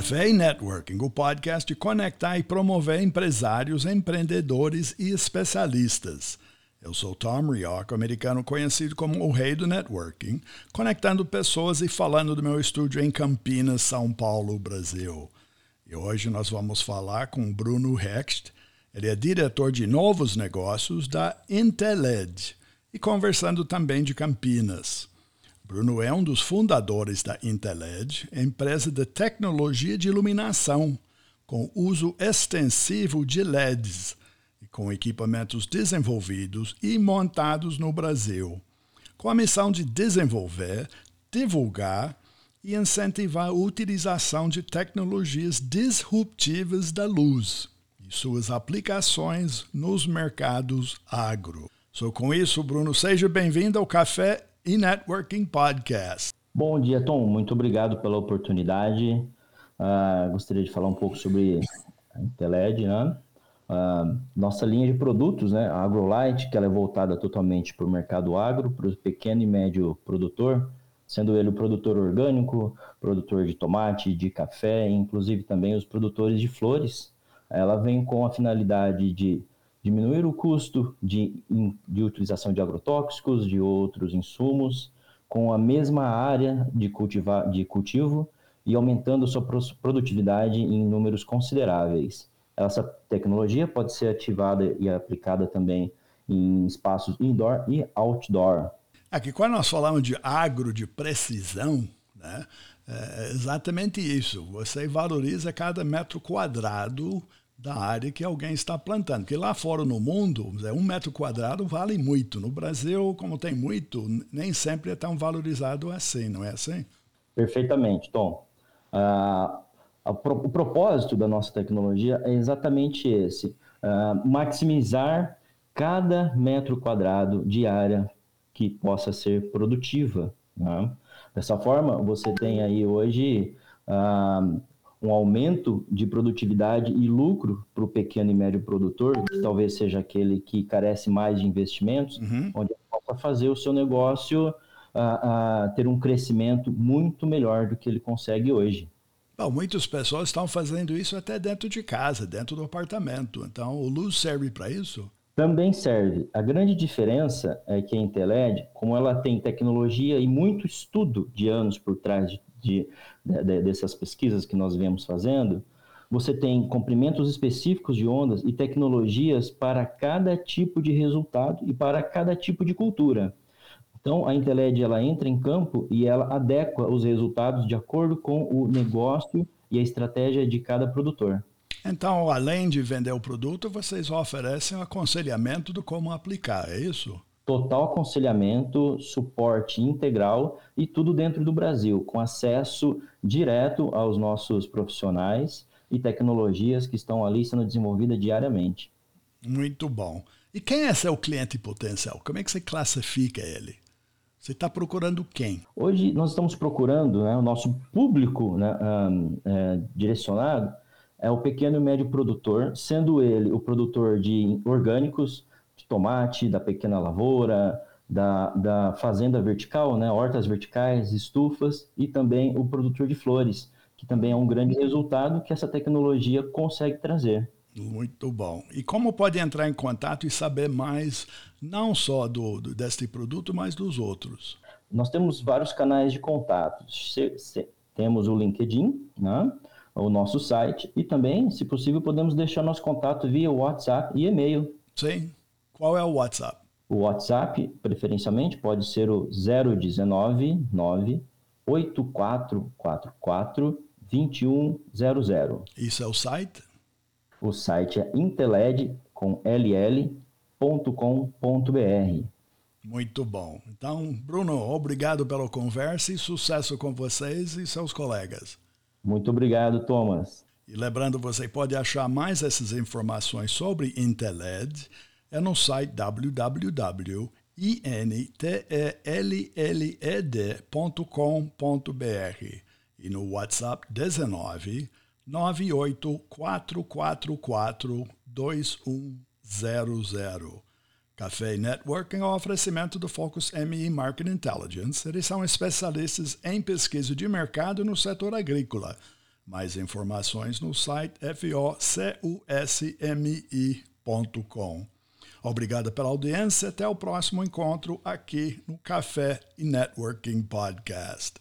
Café e Networking, o podcast de conectar e promover empresários, empreendedores e especialistas. Eu sou Tom Rioch, americano conhecido como o rei do networking, conectando pessoas e falando do meu estúdio em Campinas, São Paulo, Brasil. E hoje nós vamos falar com Bruno Hecht. Ele é diretor de novos negócios da Inteled e conversando também de Campinas. Bruno é um dos fundadores da Inteled, empresa de tecnologia de iluminação, com uso extensivo de LEDs e com equipamentos desenvolvidos e montados no Brasil, com a missão de desenvolver, divulgar e incentivar a utilização de tecnologias disruptivas da luz e suas aplicações nos mercados agro. Sou com isso, Bruno. Seja bem-vindo ao Café e Networking Podcast. Bom dia, Tom. Muito obrigado pela oportunidade. Uh, gostaria de falar um pouco sobre a Inteled, né? Uh, nossa linha de produtos, né? A AgroLight, que ela é voltada totalmente para o mercado agro, para o pequeno e médio produtor, sendo ele o produtor orgânico, produtor de tomate, de café, inclusive também os produtores de flores. Ela vem com a finalidade de diminuir o custo de, de utilização de agrotóxicos, de outros insumos, com a mesma área de, cultivar, de cultivo e aumentando sua produtividade em números consideráveis. Essa tecnologia pode ser ativada e aplicada também em espaços indoor e outdoor. Aqui, quando nós falamos de agro de precisão, né, é exatamente isso. Você valoriza cada metro quadrado da área que alguém está plantando. Porque lá fora no mundo, um metro quadrado vale muito. No Brasil, como tem muito, nem sempre é tão valorizado assim, não é assim? Perfeitamente, Tom. Uh, o propósito da nossa tecnologia é exatamente esse: uh, maximizar cada metro quadrado de área que possa ser produtiva. Né? Dessa forma, você tem aí hoje uh, um aumento de produtividade e lucro para o pequeno e médio produtor, que talvez seja aquele que carece mais de investimentos, uhum. onde possa fazer o seu negócio uh, uh, ter um crescimento muito melhor do que ele consegue hoje. Bom, muitas pessoas estão fazendo isso até dentro de casa, dentro do apartamento. Então, o luz serve para isso? Também serve. A grande diferença é que a Inteled, como ela tem tecnologia e muito estudo de anos por trás de, de, de, dessas pesquisas que nós vemos fazendo, você tem comprimentos específicos de ondas e tecnologias para cada tipo de resultado e para cada tipo de cultura. Então, a Inteled ela entra em campo e ela adequa os resultados de acordo com o negócio e a estratégia de cada produtor. Então, além de vender o produto, vocês oferecem aconselhamento do como aplicar, é isso? Total aconselhamento, suporte integral e tudo dentro do Brasil, com acesso direto aos nossos profissionais e tecnologias que estão ali sendo desenvolvidas diariamente. Muito bom. E quem é seu cliente potencial? Como é que você classifica ele? Você está procurando quem? Hoje nós estamos procurando, né, o nosso público né, um, é, direcionado é o pequeno e médio produtor, sendo ele o produtor de orgânicos, de tomate, da pequena lavoura, da, da fazenda vertical, né, hortas verticais, estufas e também o produtor de flores, que também é um grande resultado que essa tecnologia consegue trazer. Muito bom. E como pode entrar em contato e saber mais, não só do, do deste produto, mas dos outros? Nós temos vários canais de contato. Se, se, temos o LinkedIn, né? o nosso site, e também, se possível, podemos deixar nosso contato via WhatsApp e e-mail. Sim, qual é o WhatsApp? O WhatsApp, preferencialmente, pode ser o 019 8444 2100. Isso é o site? O site é inteled com ll.com.br. Muito bom. Então, Bruno, obrigado pela conversa e sucesso com vocês e seus colegas. Muito obrigado, Thomas. E lembrando, você pode achar mais essas informações sobre Inteled é no site www.intelled.com.br e no WhatsApp 19 98444 2100. Café Networking é um oferecimento do Focus ME Market Intelligence. Eles são especialistas em pesquisa de mercado no setor agrícola Mais informações no site vocusmi.com. Obrigado pela audiência. Até o próximo encontro aqui no Café e Networking Podcast.